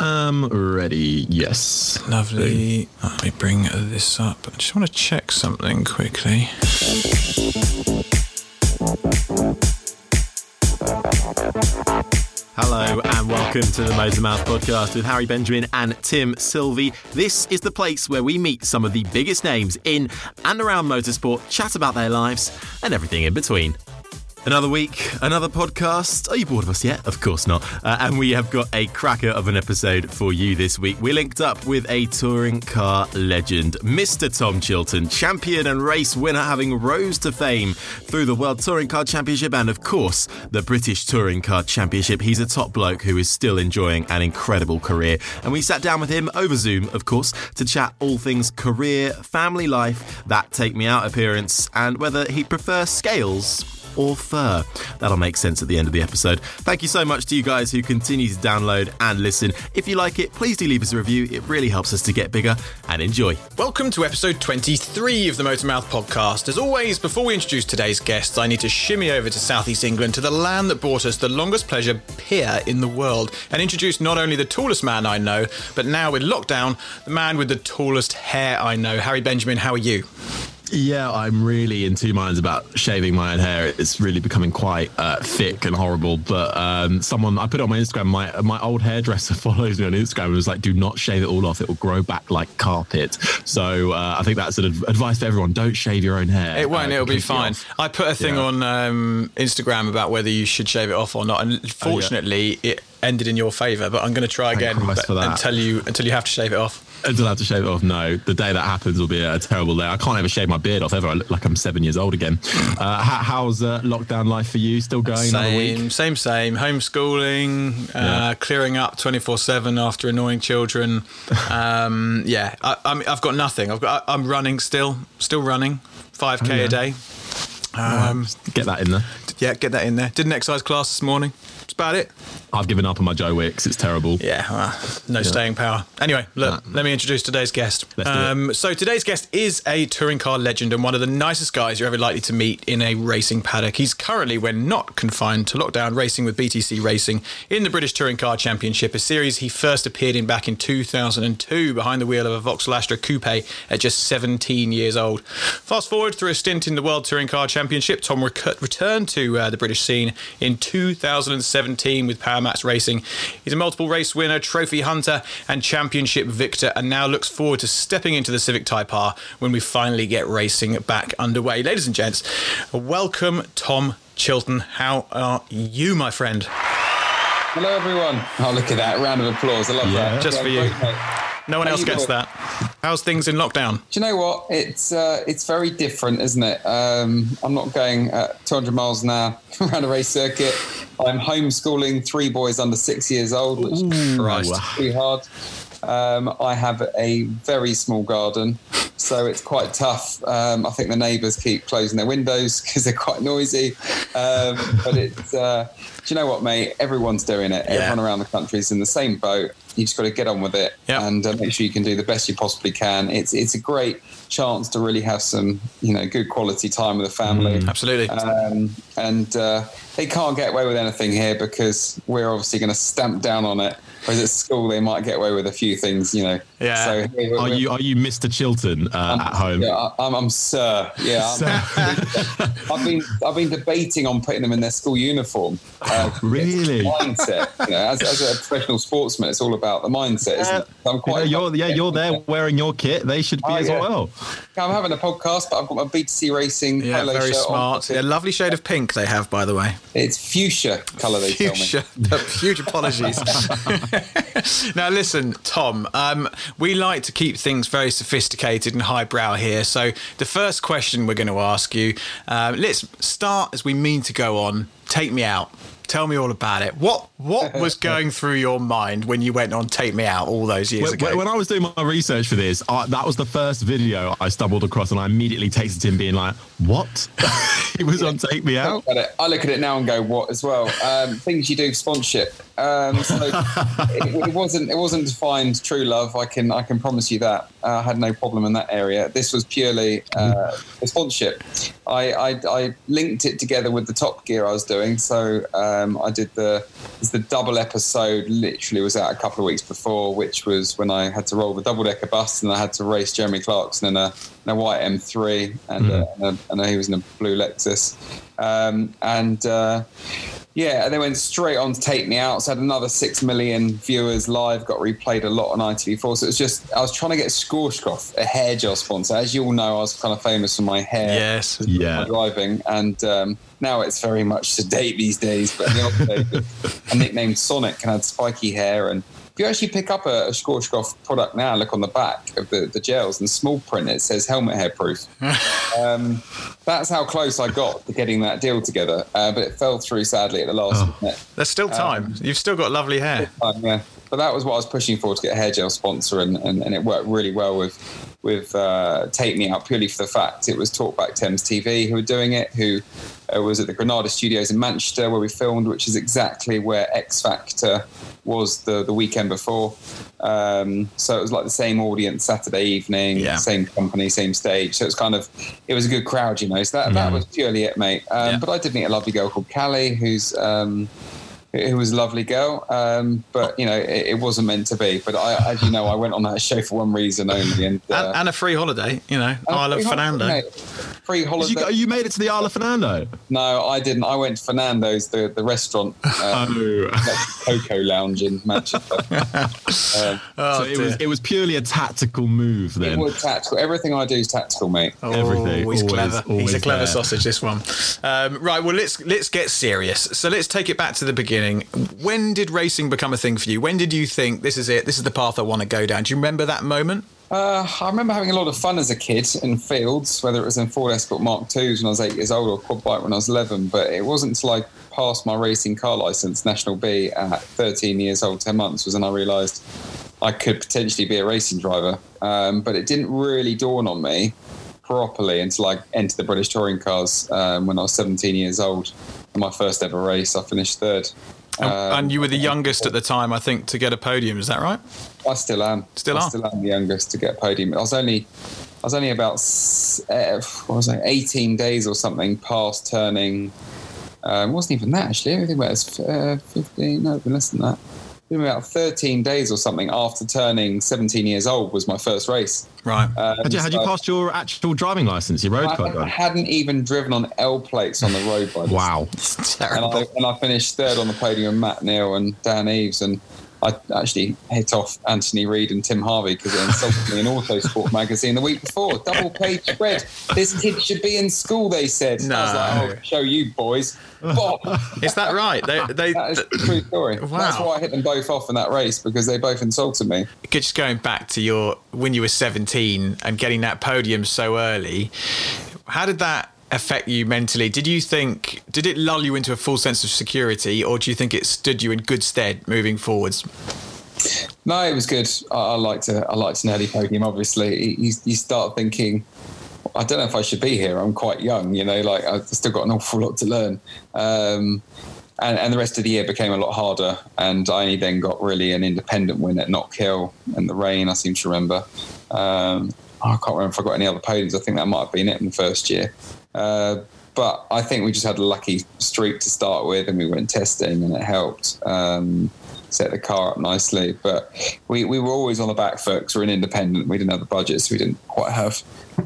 am ready. Yes. Lovely. Let me bring this up. I just want to check something quickly. Hello and welcome to the Motor Mouth podcast with Harry Benjamin and Tim Sylvie. This is the place where we meet some of the biggest names in and around motorsport, chat about their lives and everything in between. Another week, another podcast. Are you bored of us yet? Of course not. Uh, and we have got a cracker of an episode for you this week. We linked up with a touring car legend, Mr. Tom Chilton, champion and race winner, having rose to fame through the World Touring Car Championship and, of course, the British Touring Car Championship. He's a top bloke who is still enjoying an incredible career. And we sat down with him over Zoom, of course, to chat all things career, family life, that Take Me Out appearance, and whether he'd prefer scales or fur. That'll make sense at the end of the episode. Thank you so much to you guys who continue to download and listen. If you like it, please do leave us a review. It really helps us to get bigger and enjoy. Welcome to episode 23 of the Motor Mouth podcast. As always, before we introduce today's guests, I need to shimmy over to southeast England to the land that brought us the longest pleasure pier in the world and introduce not only the tallest man I know, but now with lockdown, the man with the tallest hair I know. Harry Benjamin, how are you? Yeah, I'm really in two minds about shaving my own hair. It's really becoming quite uh, thick and horrible. But um, someone I put it on my Instagram. My my old hairdresser follows me on Instagram and was like, "Do not shave it all off. It will grow back like carpet." So uh, I think that's an adv- advice for everyone: don't shave your own hair. It won't. Uh, it'll be fine. off. I put a thing Yeah. on um, Instagram about whether you should shave it off or not, and fortunately, it ended in your favour. But I'm going to try Thank again but- until you until you have to shave it off. Until I have to shave it off. No, the day that happens will be a terrible day. I can't ever shave my beard off ever. I look like I'm seven years old again. Uh, how, how's uh, lockdown life for you? Still going? Same, same, same. Homeschooling, uh, clearing up twenty four seven after annoying children. Um, yeah, I, I'm, I've got nothing. I've got. I, I'm running still, still running, five k Oh, yeah. a day. Um, Get that in there. yeah, get that in there. Did an exercise class this morning. That's about it. I've given up on my Joe Wicks. It's terrible. Yeah, well, no staying power. Anyway, look, let me introduce today's guest. Let's do it. Um, so today's guest is a touring car legend and one of the nicest guys you're ever likely to meet in a racing paddock. He's currently, when not confined to lockdown, racing with BTC Racing in the British Touring Car Championship, a series he first appeared in back in 2002 behind the wheel of a Vauxhall Astra Coupe at just 17 years old. Fast forward through a stint in the World Touring Car Championship, Tom rec- returned to uh, the British scene in 2017 with Power Maxed Racing. He's a multiple race winner, trophy hunter, and championship victor, and now looks forward to stepping into the Civic Type R when we finally get racing back underway. Ladies and gents, welcome Tom Chilton. How are you, my friend? Hello, everyone. Oh, look at that. Round of applause. I love Yeah. that. Just for you. great, mate. No one How else gets doing? that. How's things in lockdown? Do you know what? It's uh, it's very different, isn't it? Um, I'm not going at 200 miles an hour around a race circuit. I'm homeschooling three boys under six years old, which is pretty hard. Um, I have a very small garden, so it's quite tough. Um, I think the neighbours keep closing their windows because they're quite noisy. Um, but it's, uh, do you know what, mate? Everyone's doing it. Yeah. Everyone around the country is in the same boat. You just got to get on with it Yep. and uh, make sure you can do the best you possibly can. It's it's a great chance to really have some you know good quality time with the family. Absolutely. Um, and uh, they can't get away with anything here because we're obviously going to stamp down on it. Whereas at school, they might get away with a few things, you know. Yeah. So here Are we're- you are you Mr. Chilton uh, at home? Yeah, I- I'm, I'm Sir. Yeah, I'm, I've been I've been debating on putting them in their school uniform. Uh, Really? mindset. You know, as, as a professional sportsman, it's all about the mindset, isn't it? I'm You know, quite. you're, yeah, you're there wearing your kit. They should be Oh, as yeah. well. I'm having a podcast, but I've got my BTC racing yeah, polo very shirt smart. on. Yeah, lovely shade of pink they have, by the way. It's fuchsia colour. They tell me. Huge apologies. now, listen, Tom, um, we like to keep things very sophisticated and highbrow here. So, the first question we're going to ask you um, let's start as we mean to go on. Take me out. Tell me all about it. What what was going through your mind when you went on Take Me Out all those years When, ago? when I was doing my research for this, I, that was the first video I stumbled across, and I immediately texted him, being like, "What? he was on Take Me Out." Look at it. I look at it now and go, "What?" As well. Um, things you do for sponsorship. Um, so it, it wasn't. It wasn't to find true love. I can. I can promise you that. Uh, I had no problem in that area. This was purely uh, a sponsorship. I, I I linked it together with the Top Gear I was doing. So um, I did the it's the double episode. Literally was out a couple of weeks before, which was when I had to roll the double decker bus and I had to race Jeremy Clarkson in a, in a white M3 and, uh, and, a, and he was in a blue Lexus. Um, and uh, yeah, and they went straight on to take me out. So I had another six million viewers live, got replayed a lot on ITV4. So it was just, I was trying to get Schwarzkopf, a hair gel sponsor. As you all know, I was kind of famous for my hair. Yes. Yeah. My driving. And um, now it's very much sedate these days. But in the old days, I nicknamed Sonic and had spiky hair. And if you actually pick up a, a Schwarzkopf product now, look on the back of the, the gels and small print, it says helmet hair proof. um, that's how close I got to getting that deal together. Uh, but it fell through sadly at the last minute. There's still time. You've still got lovely hair. Um, yeah. But that was what I was pushing for to get a hair gel sponsor, and, and, and it worked really well with with uh, Take Me Out purely for the fact it was Talkback Thames TV who were doing it, who uh, was at the Granada Studios in Manchester where we filmed, which is exactly where X Factor was the, the weekend before. Um, so it was like the same audience Saturday evening, Yeah. same company, same stage. So it was kind of, it was a good crowd, you know. So that, that was purely it, mate. Um, Yeah. But I did meet a lovely girl called Callie who's. Um, who was a lovely girl, um, but you know it, it wasn't meant to be. But I, as you know, I went on that show for one reason only, and, uh, and, and a free holiday, you know, and Isle of Fernando. holiday. Free holiday. You, you made it to the Isle of Fernando. no, I didn't. I went to Fernando's, the the restaurant, uh, Oh. Coco Lounge in Manchester. um, so Oh, it was it was purely a tactical move it then. was tactical. Everything I do is tactical, mate. Oh, Everything, He's always- clever. he's a clever there. sausage. This one. Um, right. Well, let's let's get serious. So let's take it back to the beginning. When did racing become a thing for you? When did you think this is it? This is the path I want to go down? Do you remember that moment? Uh, I remember having a lot of fun as a kid in fields, whether it was in Ford Escort Mark IIs when I was eight years old or quad bike when I was 11. But it wasn't until I passed my racing car license, National B, at 13 years old, 10 months, was when I realised I could potentially be a racing driver. Um, but it didn't really dawn on me properly until I entered the British touring cars um, when I was 17 years old. My first ever race, I finished third. And, Um, and you were the youngest at the time, I think, to get a podium. Is that right? I still am. Still I are? still am the youngest to get a podium. I was only, I was only about uh, what was I, eighteen days or something past turning. Um, it wasn't even that actually. I think it was uh, fifteen. No, less than that. It was about thirteen days or something after turning seventeen years old was my first race. Right. Um, Had you, had you passed your actual driving license, your road I, card? I hadn't even driven on L plates on the road by this Wow. And terrible. I, and I finished third on the podium with Matt Neal and Dan Eaves. And I actually hit off Anthony Reid and Tim Harvey because they insulted me in Autosport magazine the week before. Double page spread. This kid should be in school, they said. No. I was like, oh, show you boys. Bob. Is that right? They, they, That is a true story. Wow. That's why I hit them both off in that race because they both insulted me. just going back to your when you were 17 and getting that podium so early how did that affect you mentally did you think did it lull you into a full sense of security or do you think it stood you in good stead moving forwards No, it was good. I, I liked a, I liked an early podium. Obviously, you, you start thinking, I don't know if I should be here. I'm quite young, you know. Like I've still got an awful lot to learn. Um, and, and the rest of the year became a lot harder. And I only then got really an independent win at Knockhill and the rain. I seem to remember. Um, I can't remember if I got any other podiums. I think that might have been it in the first year. Uh, but I think we just had a lucky streak to start with, and we went testing, and it helped. Um, set the car up nicely. But we, we were always on the back foot because we're an independent. We didn't have the budget, so we didn't quite have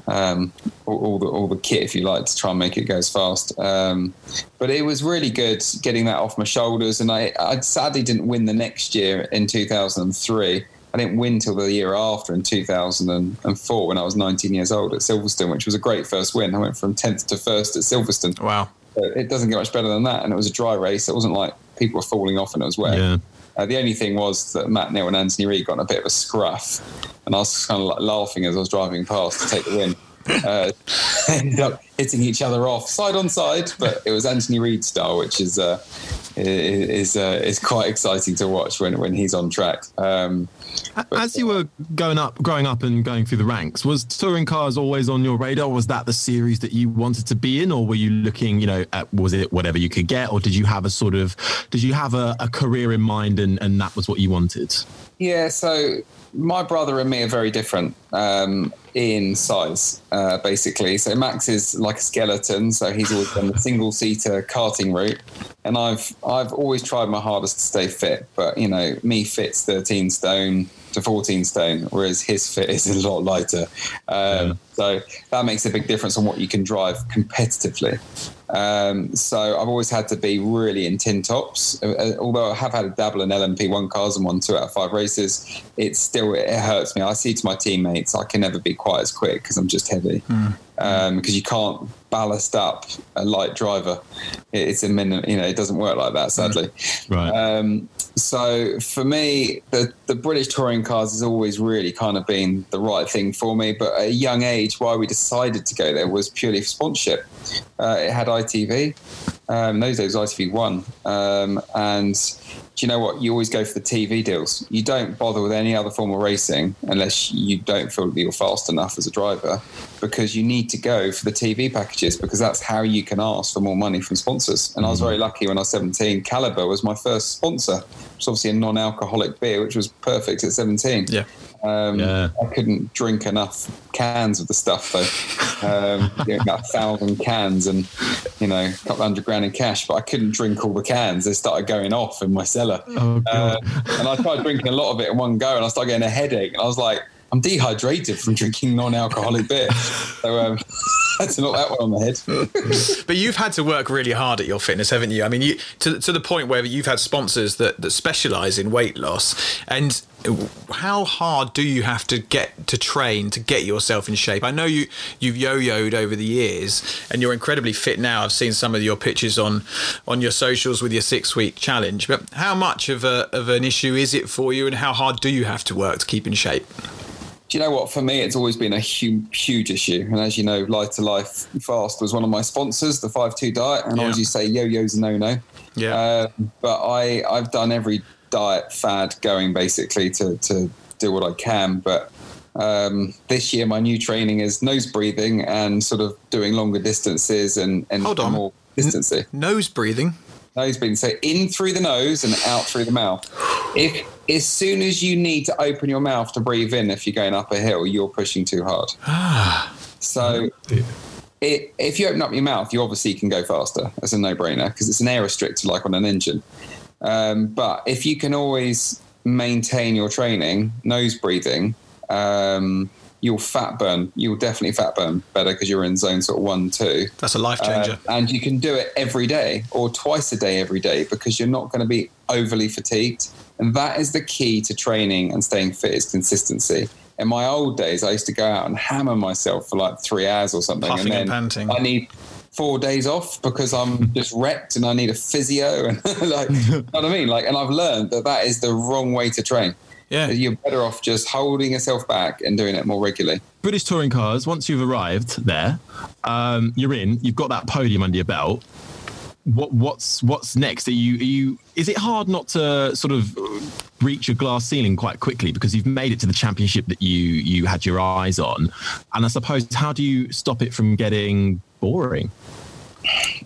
um, all, all the all the kit, if you like, to try and make it go as fast. Um, but it was really good getting that off my shoulders. And I, I sadly didn't win the next year in 2003. I didn't win till the year after in 2004 when I was 19 years old at Silverstone, which was a great first win. I went from 10th to 1st at Silverstone. wow It doesn't get much better than that. And it was a dry race. It wasn't like people were falling off and it was wet. Yeah. Uh, the only thing was that Matt Neal and Anthony Reid got in a bit of a scruff, and I was kind of like laughing as I was driving past to take the win. Uh, ended up hitting each other off side on side, but it was Anthony Reid style, which is uh, is uh, is quite exciting to watch when when he's on track. Um, As you were going up, growing up, and going through the ranks, was touring cars always on your radar? Was that the series that you wanted to be in, or were you looking, you know, at was it whatever you could get, or did you have a sort of, did you have a, a career in mind, and and that was what you wanted? Yeah, so my brother and me are very different um, in size, uh, basically. So Max is like a skeleton, so he's always done the single seater karting route, and I've I've always tried my hardest to stay fit. But you know, me fits thirteen stone to fourteen stone, whereas his fit is a lot lighter. Um, So that makes a big difference on what you can drive competitively. Um, so I've always had to be really in tin tops. Uh, uh, although I have had a dabble in LMP1 cars and won two out of five races, it still it hurts me. I see to my teammates, I can never be quite as quick because I'm just heavy. Because you can't ballast up a light driver. It- It's a minimum. You know, it doesn't work like that, sadly. Right. Um, so for me, the, the British touring cars has always really kind of been the right thing for me. But at a young age, why we decided to go there was purely for sponsorship. Uh, it had ITV. Um, in those days, it was ITV One. Um, and do you know what? You always go for the TV deals. You don't bother with any other form of racing unless you don't feel that you're fast enough as a driver, because you need to go for the TV packages because that's how you can ask for more money from sponsors. And I was very lucky when I was 17. Caliber was my first sponsor. It's obviously a non-alcoholic beer, which was perfect at 17. yeah Um, Yeah. I couldn't drink enough cans of the stuff though. Um, you know, about a thousand cans and you know a couple hundred grand in cash, but I couldn't drink all the cans. They started going off in my cellar, Oh, uh, and I tried drinking a lot of it in one go, and I started getting a headache. And I was like, I'm dehydrated from drinking non-alcoholic beer. So um, had to knock that one on the head. But you've had to work really hard at your fitness, haven't you? I mean, you to, to the point where you've had sponsors that, that specialize in weight loss. And how hard do you have to get to train to get yourself in shape? I know you you've yo-yoed over the years, and you're incredibly fit now. I've seen some of your pictures on on your socials with your six week challenge. But how much of a of an issue is it for you, and how hard do you have to work to keep in shape? Do you know what? For me, it's always been a huge, huge issue. And as you know, LighterLife Fast was one of my sponsors, the 5 2 diet. And Yeah. always used to say yo yo's a no no. Yeah. Um, but I, I've done every diet fad going basically to, to do what I can. But um, this year, my new training is nose breathing and sort of doing longer distances and, and Hold on. more distancy. Nose breathing. Nose breathing. So in through the nose and out through the mouth. If as soon as you need to open your mouth to breathe in, if you're going up a hill, you're pushing too hard. so it, if you open up your mouth, you obviously can go faster. That's a no-brainer because it's an air restrictor like on an engine. Um, but if you can always maintain your training, nose breathing, um, you'll fat burn. You'll definitely fat burn better because you're in zone sort of one, two. That's a life changer. Uh, and you can do it every day or twice a day every day because you're not going to be overly fatigued. And that is the key to training and staying fit is consistency. In my old days, I used to go out and hammer myself for like three hours or something. Puffing and and then panting. I need four days off because I'm just wrecked and I need a physio and like, you know what I mean? Like, and I've learned that that is the wrong way to train. Yeah. You're better off just holding yourself back and doing it more regularly. British touring cars. Once you've arrived there, um, you're in. You've got that podium under your belt. What what's what's next? Are you are you? Is it hard not to sort of reach a glass ceiling quite quickly because you've made it to the championship that you you had your eyes on? And I suppose how do you stop it from getting boring?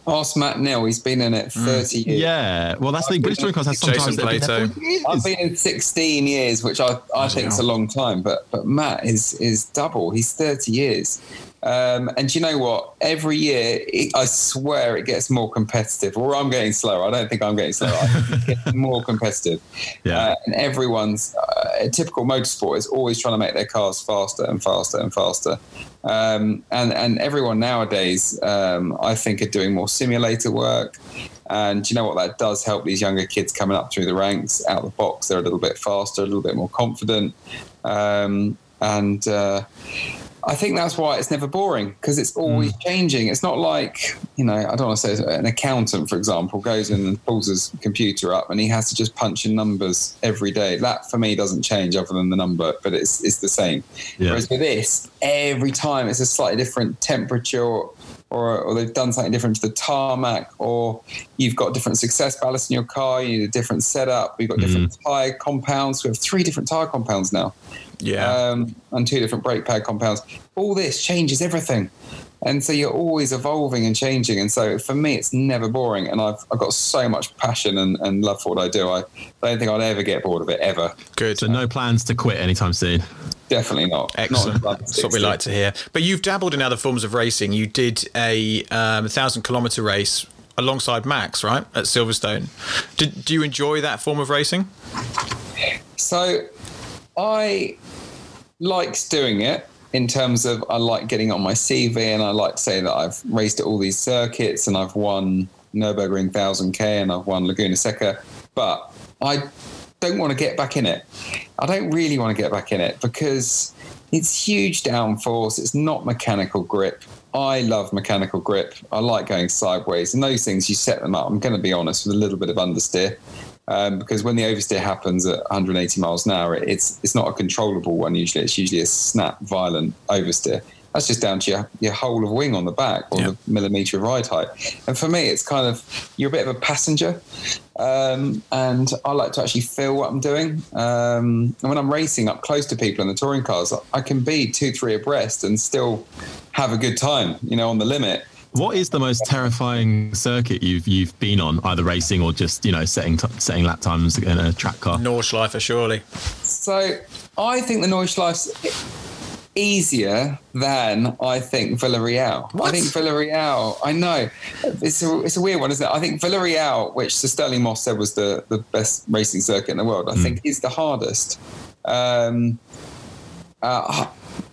Ask Matt Neal. He's been in it mm. 30 years. Yeah, well, that's the. British touring cars has sometimes they've there Plato. for. I've been in 16 years, which I, I think is a long time, but but Matt is is double. He's 30 years. Um, and do you know what? Every year, it, I swear it gets more competitive. Or I'm getting slower. I don't think I'm getting slower. I think it more competitive. Yeah. Uh, and everyone's uh, typical motorsport is always trying to make their cars faster and faster and faster. Um, and and everyone nowadays, um, I think, are doing more simulator work. And you know what? That does help these younger kids coming up through the ranks out of the box. They're a little bit faster, a little bit more confident. Um, and uh, I think that's why it's never boring because it's always hmm. changing. It's not like, you know, I don't want to say an accountant, for example, goes and pulls his computer up and he has to just punch in numbers every day. That for me doesn't change other than the number, but it's, it's the same. Yeah. Whereas with this, every time it's a slightly different temperature or, or they've done something different to the tarmac, or you've got different success ballast in your car, you need a different setup, you've got different tyre compounds. We have three different tyre compounds now Yeah. um, and two different brake pad compounds. All this changes everything. And so you're always evolving and changing. And so for me, it's never boring. And I've, I've got so much passion and, and love for what I do. I don't think I'll ever get bored of it, ever. Good. So no plans to quit anytime soon. Definitely not. Excellent. Not That's what we like to hear. But you've dabbled in other forms of racing. You did a um, thousand kilometer race alongside Max, right, at Silverstone. Did, do you enjoy that form of racing? So I liked doing it in terms of I like getting on my CV and I like to say that I've raced at all these circuits and I've won Nürburgring 1000K and I've won Laguna Seca. But I don't want to get back in it. I don't really want to get back in it because it's huge downforce. It's not mechanical grip. I love mechanical grip. I like going sideways and those things. You set them up. I'm going to be honest with a little bit of understeer um, because when the oversteer happens at 180 miles an hour, it's it's not a controllable one. Usually, it's usually a snap, violent oversteer. That's just down to your, your whole of wing on the back or Yeah. the millimeter of ride height. And for me, it's kind of you're a bit of a passenger, um, and I like to actually feel what I'm doing. Um, and when I'm racing up close to people in the touring cars, I can be two, three abreast and still have a good time. You know, on the limit. What is the most terrifying circuit you've you've been on, either racing or just you know setting t- setting lap times in a track car? Nordschleife, surely. So I think the Nordschleife's easier than I think Vila Real. I think Vila Real. I know it's a it's a weird one, isn't it? I think Vila Real, which Sir Stirling Moss said was the the best racing circuit in the world, I think is the hardest. Um, uh,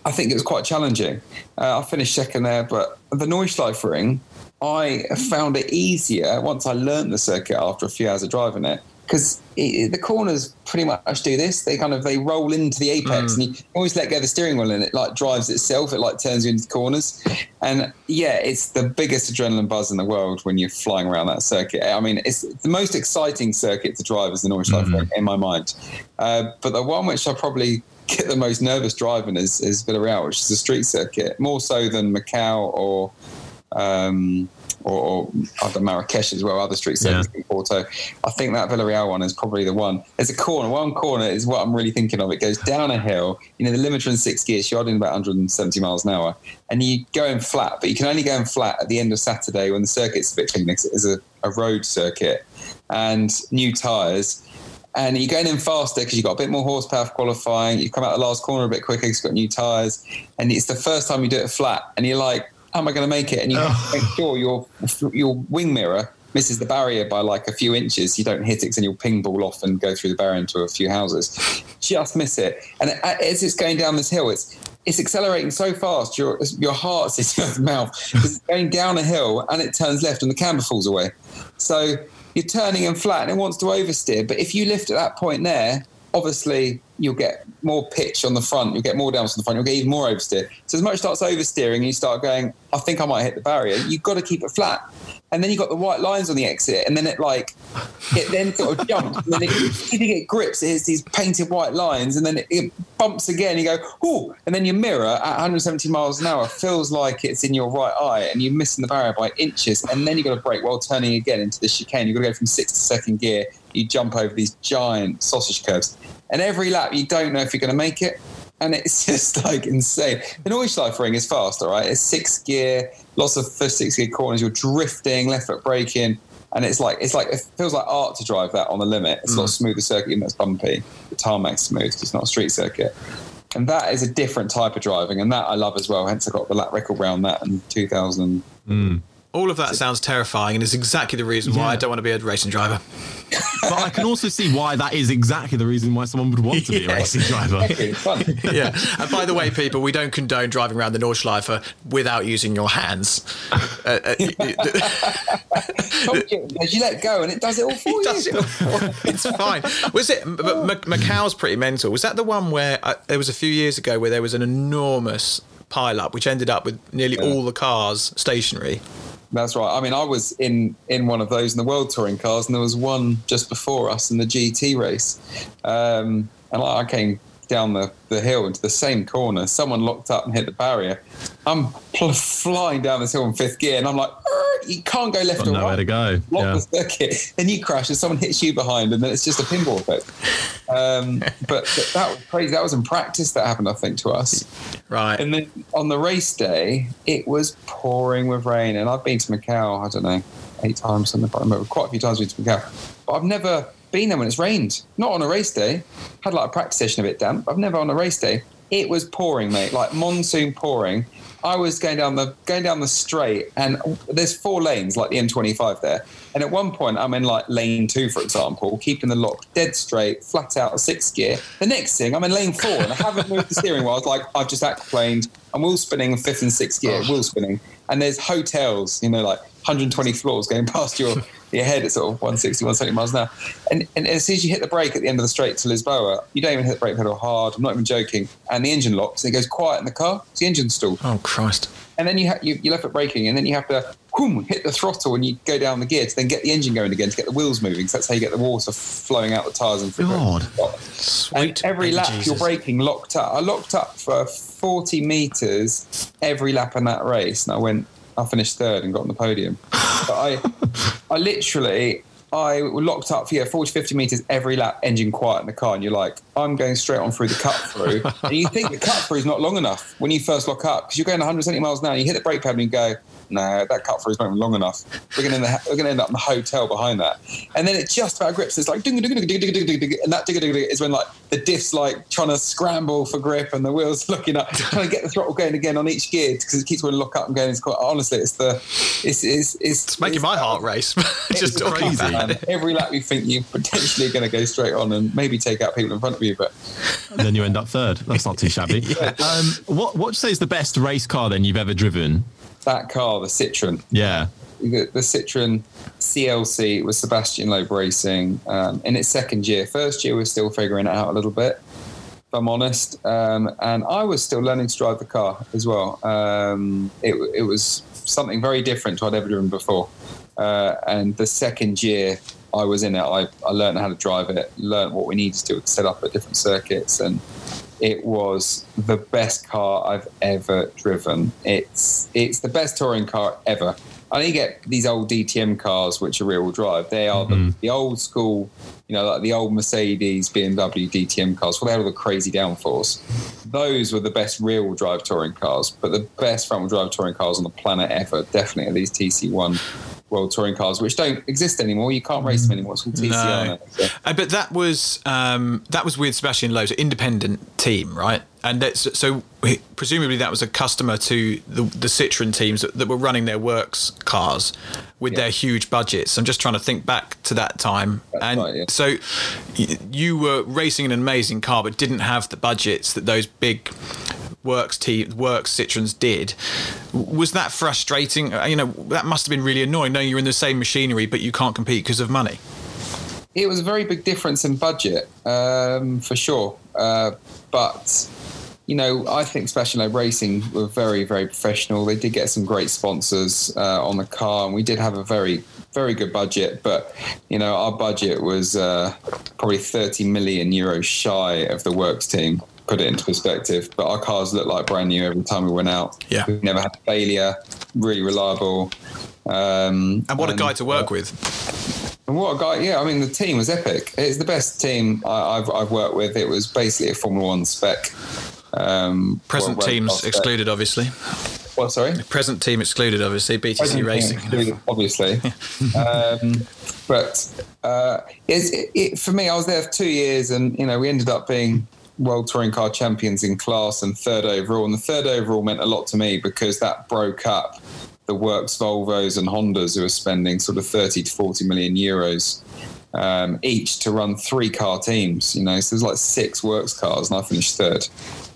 I think it was quite challenging. Uh, I finished second there, but the Nordschleife ring, I found it easier once I learned the circuit after a few hours of driving it. Because the corners pretty much do this. They kind of they roll into the apex, and you always let go of the steering wheel, and it like drives itself. It like turns you into corners, and yeah, it's the biggest adrenaline buzz in the world when you're flying around that circuit. I mean, it's the most exciting circuit to drive as is the Nordschleife in my mind. Uh, but the one which I probably get the most nervous driving is, is Vila Real, which is a street circuit, more so than Macau or um, or, or other Marrakesh as well, other street circuits in Porto. I think that Vila Real one is probably the one. There's a corner. One corner is what I'm really thinking of. It goes down a hill. You know, the limiter in six gears, you're in about 170 miles an hour, and you go in flat, but you can only go in flat at the end of Saturday when the circuit's a bit clean. It's a, a road circuit and new tyres and you're going in faster because you've got a bit more horsepower qualifying. You come out the last corner a bit quicker because you've got new tyres, and it's the first time you do it flat, and you're like, "How am I going to make it?" And you have to make oh. sure your your wing mirror misses the barrier by like a few inches. You don't hit it, because then you'll ping ball off and go through the barrier into a few houses. Just miss it, and as it's going down this hill, it's it's accelerating so fast, your your heart's in your mouth it's going down a hill and it turns left and the camber falls away. So you're turning and flat and it wants to oversteer. But if you lift at that point there, obviously you'll get more pitch on the front, you'll get more down on the front, you'll get even more oversteer. So as much starts oversteering you start going, I think I might hit the barrier, you've got to keep it flat. And then you've got the white lines on the exit, and then it like it then sort of jumps, and then it, get grips, it's these painted white lines, and then it, it bumps again. You go, oh, and then your mirror at 170 miles an hour feels like it's in your right eye, and you're missing the barrier by inches, and then you've got to brake while turning again into the chicane. You've got to go from sixth to second gear. You jump over these giant sausage curves, and every lap you don't know if you're going to make it and it's just like insane. The Nordschleife ring is fast, all right. It's six gear, lots of first six gear corners. You're drifting, left foot braking, and it's like it's like it feels like art to drive that on the limit. It's mm. a lot smoother circuit, and that's bumpy. The tarmac's smooth. It's not a street circuit, and that is a different type of driving, and that I love as well. Hence, I got the lap record around that in 2000. Mm. All of that sounds terrifying and is exactly the reason why yeah. I don't want to be a racing driver. but I can also see why that is exactly the reason why someone would want to be yes. a racing driver. yeah. And by the way, people, we don't condone driving around the Nordschleife without using your hands. Uh, uh, you let go and it does it all for you. It all for, it's fine. Was it? But Macau's pretty mental. Was that the one where uh, there was a few years ago where there was an enormous pile up, which ended up with nearly yeah. all the cars stationary? That's right. I mean, I was in in one of those in the World Touring cars, and there was one just before us in the GT race, um, and I came down the, the hill into the same corner. Someone locked up and hit the barrier. I'm pl- flying down this hill in fifth gear, and I'm like, you can't go left Got or nowhere right. to go. Lock yeah. the circuit. Then you crash, and someone hits you behind, and then it's just a pinball effect. Um, but that was crazy. That was in practice that happened, I think, to us. Right. And then on the race day, it was pouring with rain, and I've been to Macau. I don't know, eight times. I remember quite a few times I've been to Macau, but I've never been there when it's rained. Not on a race day. Had like a practice session a bit damp. I've never on a race day. It was pouring, mate, like monsoon pouring. I was going down the going down the straight, and there's four lanes like the M25 there. And at one point, I'm in like lane two, for example, keeping the lock dead straight, flat out a six gear. The next thing, I'm in lane four, and I haven't moved the steering wheel. I was like, I've just aquaplaned. I'm wheel spinning fifth and sixth gear, oh. wheel spinning, and there's hotels, you know, like 120 floors going past your your head at sort of 160, 170 miles an hour. And, and as soon as you hit the brake at the end of the straight to Lisboa, you don't even hit the brake pedal hard. I'm not even joking. And the engine locks and it goes quiet in the car. It's the engine stalled. Oh, Christ. And then you, ha- you, you left it braking and then you have to whoom, hit the throttle and you go down the gear to then get the engine going again to get the wheels moving. So that's how you get the water flowing out the tyres and God. Sweet. And every lap Jesus. you're braking locked up. I locked up for 40 metres every lap in that race. And I went, I finished third and got on the podium. But I, I literally, I locked up for yeah, 40, 50 meters every lap, engine quiet in the car, and you're like, I'm going straight on through the cut through. and you think the cut through is not long enough when you first lock up because you're going 170 miles an hour, and you hit the brake pedal and you go, no, that cut through is not even long enough. We're going to we're going to end up in the hotel behind that, and then it just about grips. It's like ding ding ding ding ding ding ding, ding and that ding ding ding is when like the diff's like trying to scramble for grip, and the wheels looking up, trying to get the throttle going again on each gear because it keeps wanting to lock up and going. It's quite honestly, it's the it's it's it's, it's making it's, my heart race. just crazy. Every lap you think you're potentially going to go straight on and maybe take out people in front of you, but then you end up third. That's not too shabby. yeah. um, what what do you say is the best race car then you've ever driven? That car, the Citroen. Yeah. The, the Citroen C-Elysée was Sébastien Loeb Racing um, in its second year. First year, we are still figuring it out a little bit, if I'm honest. Um, and I was still learning to drive the car as well. Um, it, it was something very different to what I'd ever driven before. Uh, and the second year I was in it, I, I learned how to drive it, learned what we needed to set up at different circuits, and it was the best car I've ever driven. It's it's the best touring car ever. I you get these old DTM cars which are rear-wheel drive. They are mm-hmm. the, the, old school, you know, like the old Mercedes, BMW DTM cars. Well, they had all the crazy downforce. Those were the best rear-wheel drive touring cars, but the best front-wheel drive touring cars on the planet ever. Definitely are these TC1 World Touring cars, which don't exist anymore. You can't race them anymore. It's all TCR. No. So. Uh, but that was um, that was with Sébastien Loeb's independent team, right? And that's so presumably that was a customer to the, the Citroen teams that, that, were running their works cars with yeah. their huge budgets. I'm just trying to think back to that time, that's and right, yeah. so you were racing an amazing car, but didn't have the budgets that those big Works team, Works Citroens did. Was that frustrating? Uh, you know, that must have been really annoying knowing you're in the same machinery but you can't compete because of money. It was a very big difference in budget, um, for sure. Uh, but you know, I think Special Ed Racing were very, very professional. They did get some great sponsors uh, on the car, and we did have a very, very good budget. But you know, our budget was uh, probably 30 million euros shy of the works team. Put it into perspective, but our cars looked like brand new every time we went out. Yeah, we never had a failure. Really reliable. Um, and what and, a guy to work uh, with. And what a guy! Yeah, I mean the team was epic. It's the best team I, have I've worked with. It was basically a Formula One spec. Um, Present teams excluded, obviously. What? Sorry. Present team excluded, obviously. BTC Present Racing, obviously. um, but uh, it, it, for me, I was there for two years, and you know, we ended up being world touring car champions in class and third overall. And the third overall meant a lot to me because that broke up the works Volvos and Hondas who were spending sort of 30 to 40 million euros um, each to run three car teams. You know, so there's like six works cars, and I finished third.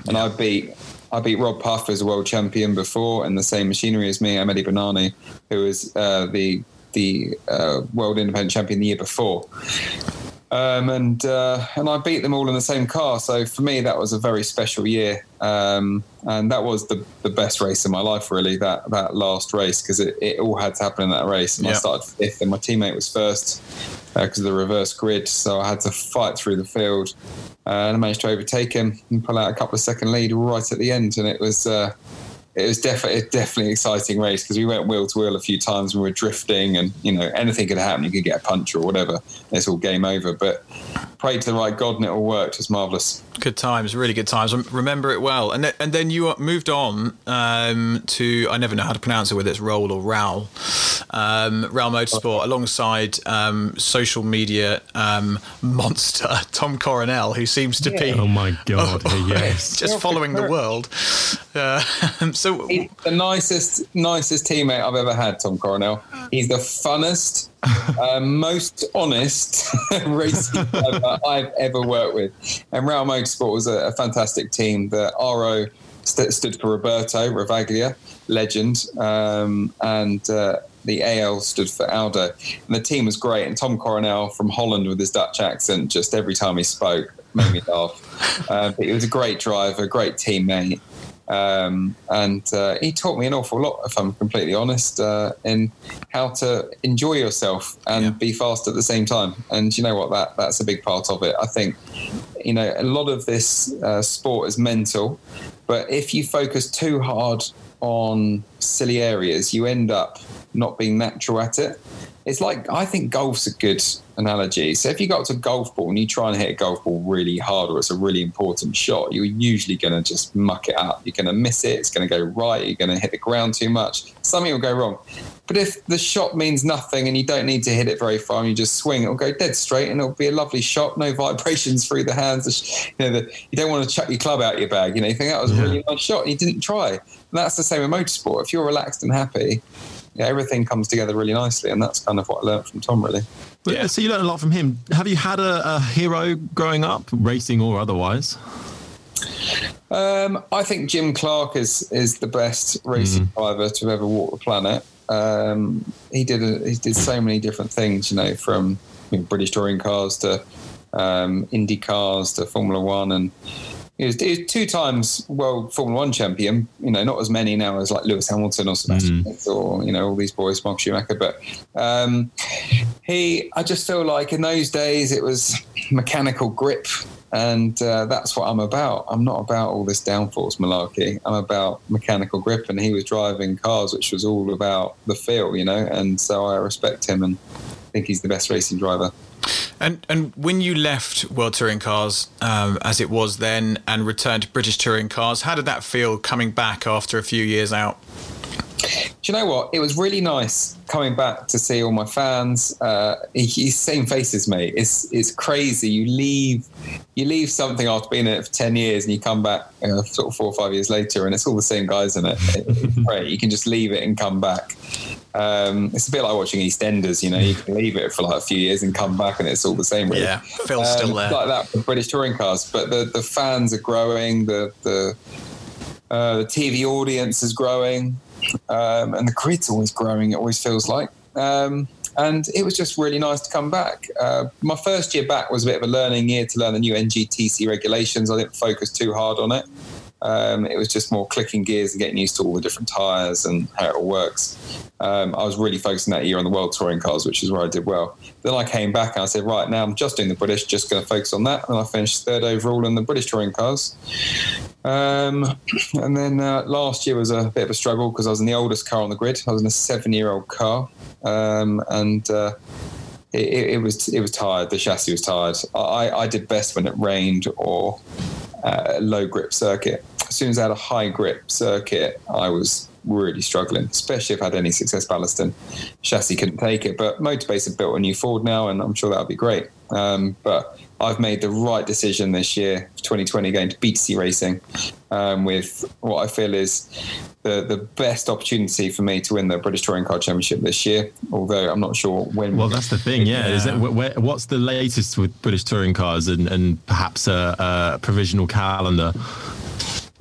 And yeah. I beat I beat Rob Huff as a world champion before in the same machinery as me, Mehdi Bennani, who was uh, the the uh, world independent champion the year before. Um, and uh, and I beat them all in the same car. So for me, that was a very special year, um, and that was the, the best race of my life, really. That that last race because it, it all had to happen in that race. And yep. I started fifth, and my teammate was first because uh, of the reverse grid. So I had to fight through the field, uh, and I managed to overtake him and pull out a couple of second lead right at the end. And it was uh, it was definitely definitely exciting race because we went wheel to wheel a few times. We were drifting, and you know anything could happen. You could get a punch or whatever. It's all game over. But pray to the right God, and it all worked. It was marvelous. Good times, really good times. Remember it well. And then, and then you moved on um, to I never know how to pronounce it whether it's Roll or Rowl, um, ROAL Motorsport, alongside um, social media um, monster Tom Coronel, who seems to yeah. be oh my god, oh, yes, just following the world. Uh, so He's the nicest, nicest teammate I've ever had. Tom Coronel. He's the funnest, uh, most honest racing driver I've ever worked with. And ROAL Motorsport was a, a fantastic team. The RO st- stood for Roberto Ravaglia, legend, um, and uh, the AL stood for Aldo. And the team was great. And Tom Coronel from Holland with his Dutch accent, just every time he spoke, made me laugh. Uh, but he was a great driver, great teammate. Um, and uh, he taught me an awful lot, if I'm completely honest, uh, in how to enjoy yourself and yeah. be fast at the same time. And you know what? That that's a big part of it. I think you know a lot of this uh, sport is mental, but if you focus too hard on silly areas, you end up not being natural at it it's like I think golf's a good analogy. So if you go up to a golf ball and you try and hit a golf ball really hard or it's a really important shot, you're usually going to just muck it up. You're going to miss it. It's going to go right. You're going to hit the ground too much. Something will go wrong. But if the shot means nothing and you don't need to hit it very far and you just swing, it'll go dead straight and it'll be a lovely shot. No vibrations through the hands. You know, the, you don't want to chuck your club out your bag. You know, you think that was a really nice shot and you didn't try. And that's the same in motorsport. If you're relaxed and happy, yeah, everything comes together really nicely, and that's kind of what I learned from Tom, really. Yeah. So you learned a lot from him. Have you had a, a hero growing up, racing or otherwise? Um, I think Jim Clark is is the best racing mm. driver to ever walk the planet. Um, he did a, he did so many different things, you know, from you know, British touring cars to um, Indy cars to Formula One, and he was, he was, two times world Formula One champion. You know, not as many now as like Lewis Hamilton or Sebastian mm. or you know all these boys, Mark Schumacher. But um, he, I just feel like in those days it was mechanical grip, and uh, that's what I'm about. I'm not about all this downforce malarkey. I'm about mechanical grip, and he was driving cars, which was all about the feel, you know. And so I respect him and think he's the best racing driver. And and when you left World Touring Cars um, as it was then and returned to British Touring Cars, how did that feel coming back after a few years out? Do you know what? It was really nice coming back to see all my fans. Uh, same faces, mate. It's it's crazy. You leave you leave something after being in it for ten years, and you come back uh, sort of four or five years later, and it's all the same guys in it. It's great. You can just leave it and come back. Um, it's a bit like watching EastEnders. You know, you can leave it for like a few years and come back, and it's all the same. Really. Yeah, Phil's um, still there. Like that for British touring cars, but the the fans are growing. The the Uh, the TV audience is growing, um, and the grid's always growing. It always feels like. Um, and it was just really nice to come back. Uh, my first year back was a bit of a learning year to learn the new NGTC regulations. I didn't focus too hard on it. Um, it was just more clicking gears and getting used to all the different tyres and how it all works. Um, I was really focusing that year on the World Touring cars, which is where I did well. Then I came back and I said, right, now I'm just doing the British, just going to focus on that. And I finished third overall in the British Touring cars. Um, and then uh, last year was a bit of a struggle because I was in the oldest car on the grid. I was in a seven year old car. Um, and uh, it, it, was it was tired. The chassis was tired. I, I did best when it rained or uh, low grip circuit. As soon as I had a high grip circuit, I was really struggling, especially if I had any success ballasting. Chassis couldn't take it, but Motorbase have built a new Ford now, and I'm sure that'll be great. Um, but I've made the right decision this year, 2020, going to BTC Racing um, with what I feel is the, the best opportunity for me to win the British Touring Car Championship this year. Although I'm not sure when. Well, that's the thing, yeah. yeah. Is it, where, what's the latest with British Touring Cars and, and perhaps a, a provisional calendar?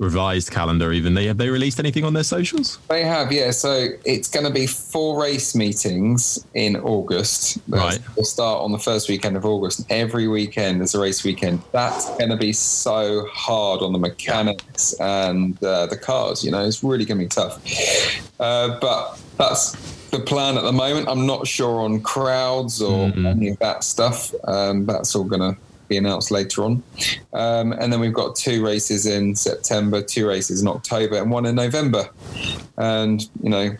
Revised calendar even. They have they released anything on their socials? They have yeah. So it's going to be four race meetings in august. Right. we'll start on the first weekend of august every weekend is a race weekend. That's going to be so hard on the mechanics and uh, the cars you know? It's really going to be tough. Uh, but that's the plan at the moment. I'm not sure on crowds or mm-hmm. any of that stuff. Um, that's all going to be announced later on. Um, and then we've got two races in September, two races in October, and one in November. And, you know,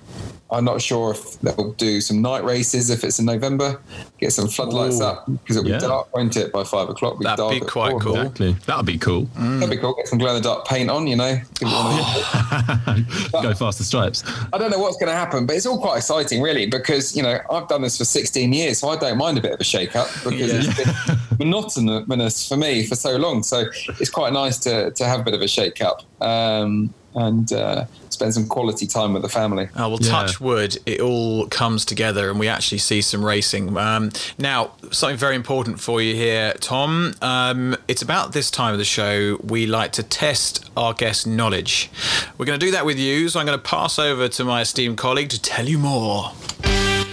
I'm not sure if they'll do some night races if it's in November. Get some floodlights Ooh, up because it'll be yeah. dark, won't it? By five o'clock, be That'd dark be quite cool. Exactly. That'd be cool. Mm. That'd be cool. Get some glow in the dark paint on, you know. Go faster stripes. I don't know what's going to happen, but it's all quite exciting, really, because you know I've done this for 16 years, so I don't mind a bit of a shake up because yeah. it's been monotonous for me for so long. So it's quite nice to to have a bit of a shake up. Um, and uh, spend some quality time with the family. Oh, well, yeah. touch wood, it all comes together and we actually see some racing. Um, now, something very important for you here, Tom. Um, it's about this time of the show we like to test our guest knowledge. We're going to do that with you, so I'm going to pass over to my esteemed colleague to tell you more.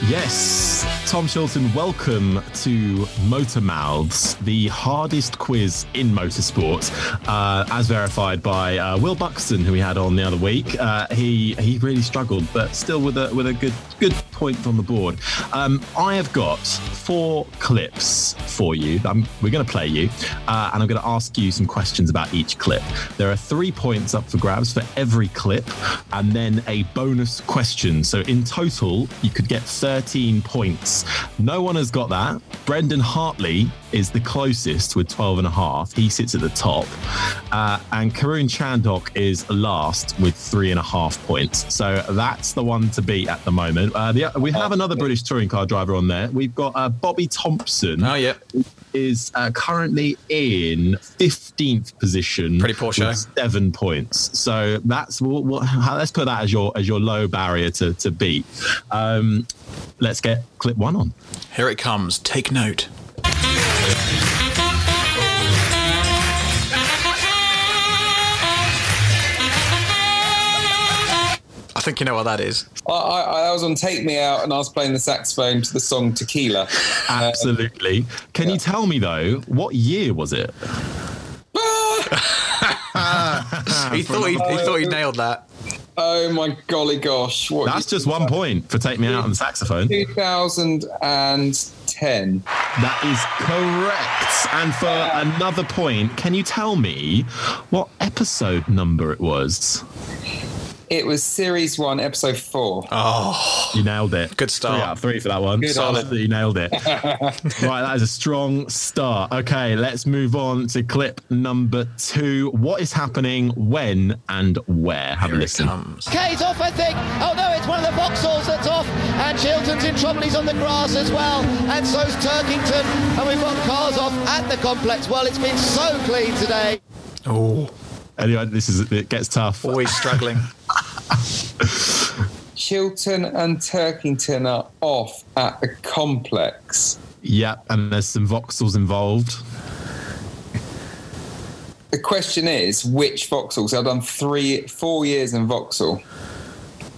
Yes, Tom Chilton, welcome to Motor Mouths, the hardest quiz in motorsport, uh, as verified by uh, Will Buxton, who we had on the other week. Uh, he he really struggled, but still with a with a good good point on the board. Um, I have got four clips for you. I'm, we're going to play you, uh, and I'm going to ask you some questions about each clip. There are three points up for grabs for every clip, and then a bonus question. So in total, you could get 13 points. No one has got that. Brendan Hartley is the closest with 12 and a half. He sits at the top. Uh, and Karun Chandhok is last with three and a half points. So that's the one to beat at the moment. Uh, the, we have another British touring car driver on there. We've got uh, Bobby Thompson. Oh, yeah. Is uh, currently in 15th position. Pretty poor show. Seven points. So that's what, what, let's put that as your as your low barrier to, to beat. Um, let's get clip one on. Here it comes. Take note. I think you know what that is. I, I, I, was on Take Me Out and I was playing the saxophone to the song Tequila. Uh, Absolutely. Can yeah. you tell me, though, what year was it? Ah! he thought he, he thought he nailed that. Oh my golly gosh! What That's just one point for Take Me Out on the saxophone. 2010. That is correct. And for another point, can you tell me what episode number it was? It was series one, episode four. Oh, you nailed it. Good start. Three out of three for that one. Good Solid. You nailed it. right, that is a strong start. Okay, let's move on to clip number two. What is happening when and where? Have Here a listen. Kate off, I think. Oh no, it's one of the Vauxhalls that's off, and Chilton's in trouble. He's on the grass as well, and so's Turkington. And we've got cars off at the complex. Well, it's been so clean today. Oh. Anyway, this is it gets tough. Always struggling. Chilton and Turkington are off at the complex. Yep, and there's some Vauxhalls involved. the question is which? So I've done three, four years in Vauxhall.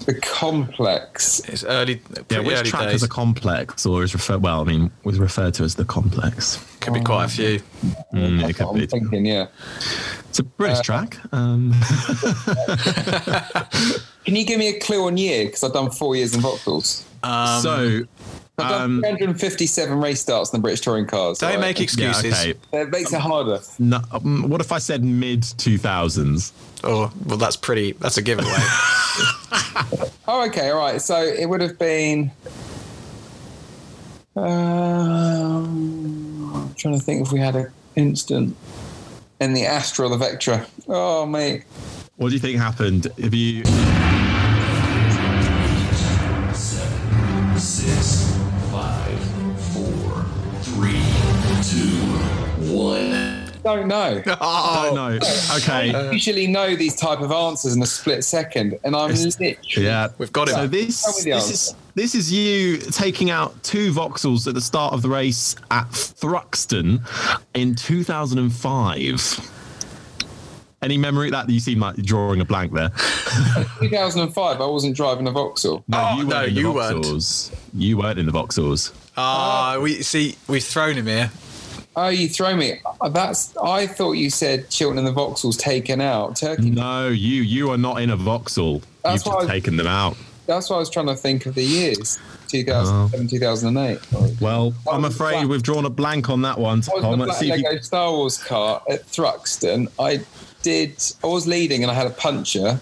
The complex. It's early. Yeah, which early track days. is a complex or is referred? Well, I mean, was referred to as the complex. Could be quite a few. Mm, it could I'm be. thinking, yeah. It's a British Uh, track. Um, Can you give me a clue on year? Because I've done four years in Vauxhalls. Um, so, I've done um, 357 race starts in the British touring cars. Don't right? make yeah, excuses. okay. That makes it harder. No, um, what if I said mid 2000s? Oh, well, that's pretty. That's a giveaway. Oh, okay, all right. So it would have been. Um, I'm trying to think if we had an instant in the Astra or the Vectra. Oh, mate. What do you think happened? If you. Six, Don't know. Oh. don't know. Okay. I usually know these type of answers in a split second, and I'm literally. Yeah, We've got it. So this Tell me the this is this is you taking out two Vauxhalls at the start of the race at Thruxton in 2005. Any memory of that? You seem like drawing a blank there. 2005, I wasn't driving a Vauxhall. No, Oh, you weren't in the you weren't. You weren't in the Vauxhalls. Ah, we see. We've thrown him here. Oh, you throw me. Uh, That's. I thought you said Chilton and the Vauxhalls taken out. Turkey. No, you you are not in a Vauxhall. That's You've just I- taken them out. That's why I was trying to think of the years. 2007, 2008. Well, I'm afraid black. we've drawn a blank on that one. I was in the black see if you- Lego Star Wars car at Thruxton. I did. I was leading and I had a puncher,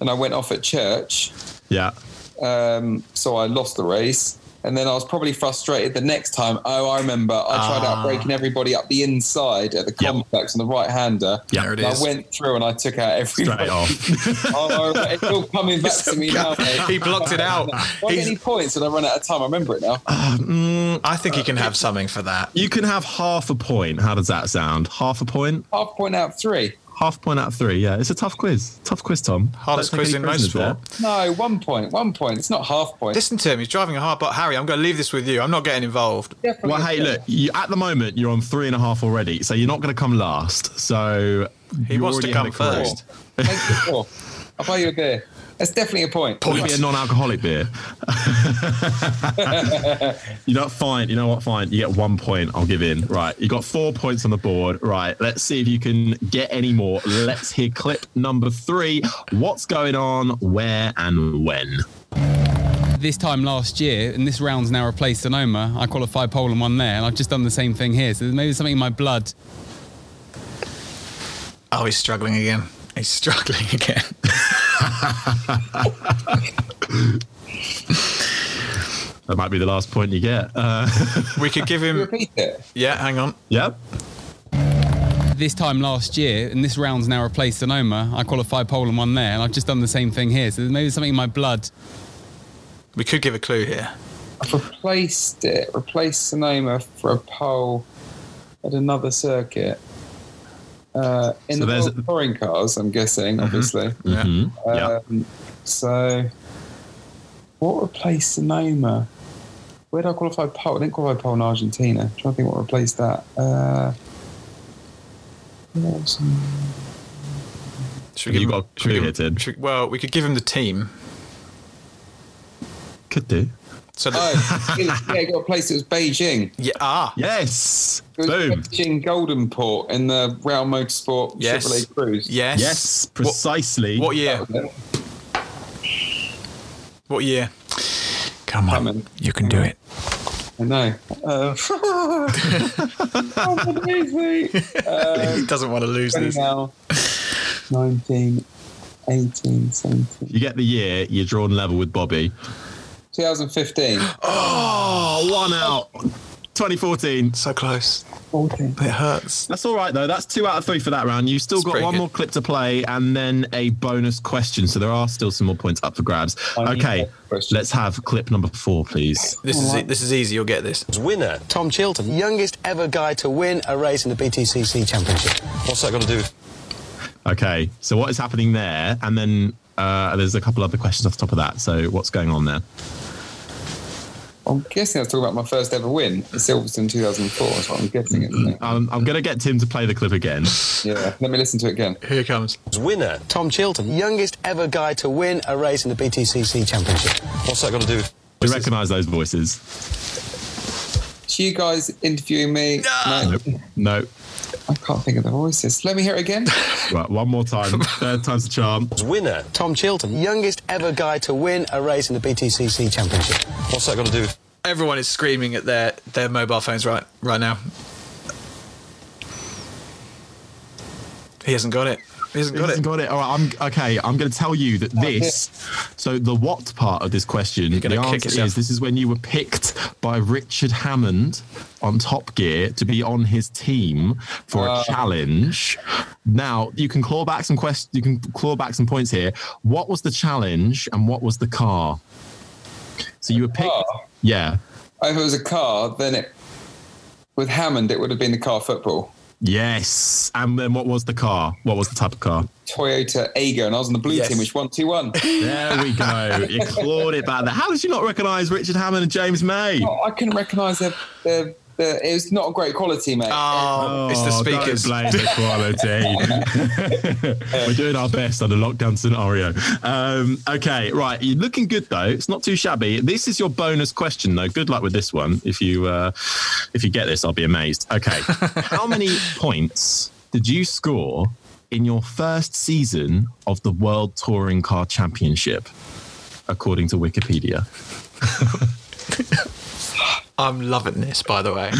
and I went off at church. Yeah. Um, so I lost the race. And then I was probably frustrated the next time. Oh, I remember. I tried Ah. out braking everybody up the inside at the Yep. complex on the right hander. Yeah. There it And is. I went through and I took out everybody. Straight off. oh, it's all coming back to me now. mate. He blocked it out. What He's- any points? And I run out of time. I remember it now. Mm, I think he can have something for that. you can have half a point. How does that sound? Half a point? Half point out of three. Half point out of three. Yeah, it's a tough quiz. Tough quiz, Tom. Hardest quiz in prisoners motorsport. there. No, one point. One point. It's not half point. Listen to him. He's driving a hard. But Harry, I'm going to leave this with you. I'm not getting involved. Definitely Well, hey, look. You, at the moment, you're on three and a half already, so you're not going to come last. So He wants to come had it correct. first. Thank you for. I'll buy you a beer. That's definitely a point. It'll be a non-alcoholic beer. you know, fine. You know what? Fine. You get one point. I'll give in. Right. You got four points on the board. Right. Let's see if you can get any more. Let's hear clip number three. What's going on? Where and when? this time last year, and this round's now replaced Sonoma. I qualified pole and won there, and I've just done the same thing here. So maybe something in my blood. Oh, he's struggling again. He's struggling again. That might be the last point you get. Uh, We could give him. Repeat it. Yeah, hang on. yep. This time last year, and this round's now replaced Sonoma. I qualified pole and won there, and I've just done the same thing here. So there's maybe something in my blood. We could give a clue here. I've replaced it. Replaced Sonoma for a pole at another circuit. Uh, in So the there's World a- touring cars, I'm guessing, obviously. Yeah. Mhm. yeah. Um, So, what replaced Sonoma? Where did I qualify pole? I didn't qualify pole in Argentina. I'm trying to think what replaced that. Uh, what else? Should You him- got should we give him- should- well, we could give him the team. Could do. So the, Oh, yeah, it got replaced. It was Beijing. yeah, ah, Yes. It was Boom. Beijing Goldenport in the ROAL Motorsport Yes. Chevrolet Cruze. yes, Yes. Precisely. what year? That was it. What year? Come on, Coming. you can do it. I know. Uh, oh, days, mate. Uh, he doesn't want to lose this. now. 19, 18, 17. You get the year. You're drawn level with Bobby. 2015. Oh, one out. 2014. So close. 14. It hurts. That's all right though. That's two out of three for that round. You've still It's got one good. more clip to play and then a bonus question. So there are still some more points up for grabs. I Okay, let's have clip number four, please. This is this is easy. You'll get this. Winner, Tom Chilton, youngest ever guy to win a race in the BTCC Championship. What's that got to do with? Okay, so what is happening there? And then uh, there's a couple other questions off the top of that. So what's going on there? I'm guessing I was talking about my first ever win at Silverstone 2004. That's what I'm guessing. Isn't it? Um, I'm going to get Tim to play the clip again. Yeah, let me listen to it again. Here it comes. Winner, Tom Chilton, youngest ever guy to win a race in the BTCC Championship. What's that got to do with? Do you recognise those voices? So you guys interviewing me? No. No. I can't think of the voices. Let me hear it again. Right, one more time. Third time's the charm. Winner, Tom Chilton, youngest ever guy to win a race in the BTCC Championship. What's that got to do with? Everyone is screaming at their, their mobile phones right right now. He hasn't got it. He hasn't got He it. hasn't got it. All right, I'm okay. I'm going to tell you that this. So the what part of this question, the gonna answer yourself. is this is when you were picked by Richard Hammond on Top Gear to be on his team for a Uh. challenge. Now you can claw back some questions. You can claw back some points here. What was the challenge and what was the car? So you were picked. Car? Yeah. If it was a car, then it with Hammond, it would have been the car football. Yes. And then what was the car? What was the type of car? Toyota Aygo, and I was on the blue Yes. team, which won 2 1. There we go. You clawed it back there. How did you not recognise Richard Hammond and James May? Oh, I couldn't recognise the, the, the. It was not a great quality, mate. Oh, it's the speakers. Don't blame the quality. We're doing our best under lockdown scenario. Um, okay, right. You're looking good though. It's not too shabby. This is your bonus question though. Good luck with this one. If you uh, if you get this, I'll be amazed. Okay, how many points did you score in your first season of the World Touring Car Championship, according to Wikipedia? I'm loving this, by the way.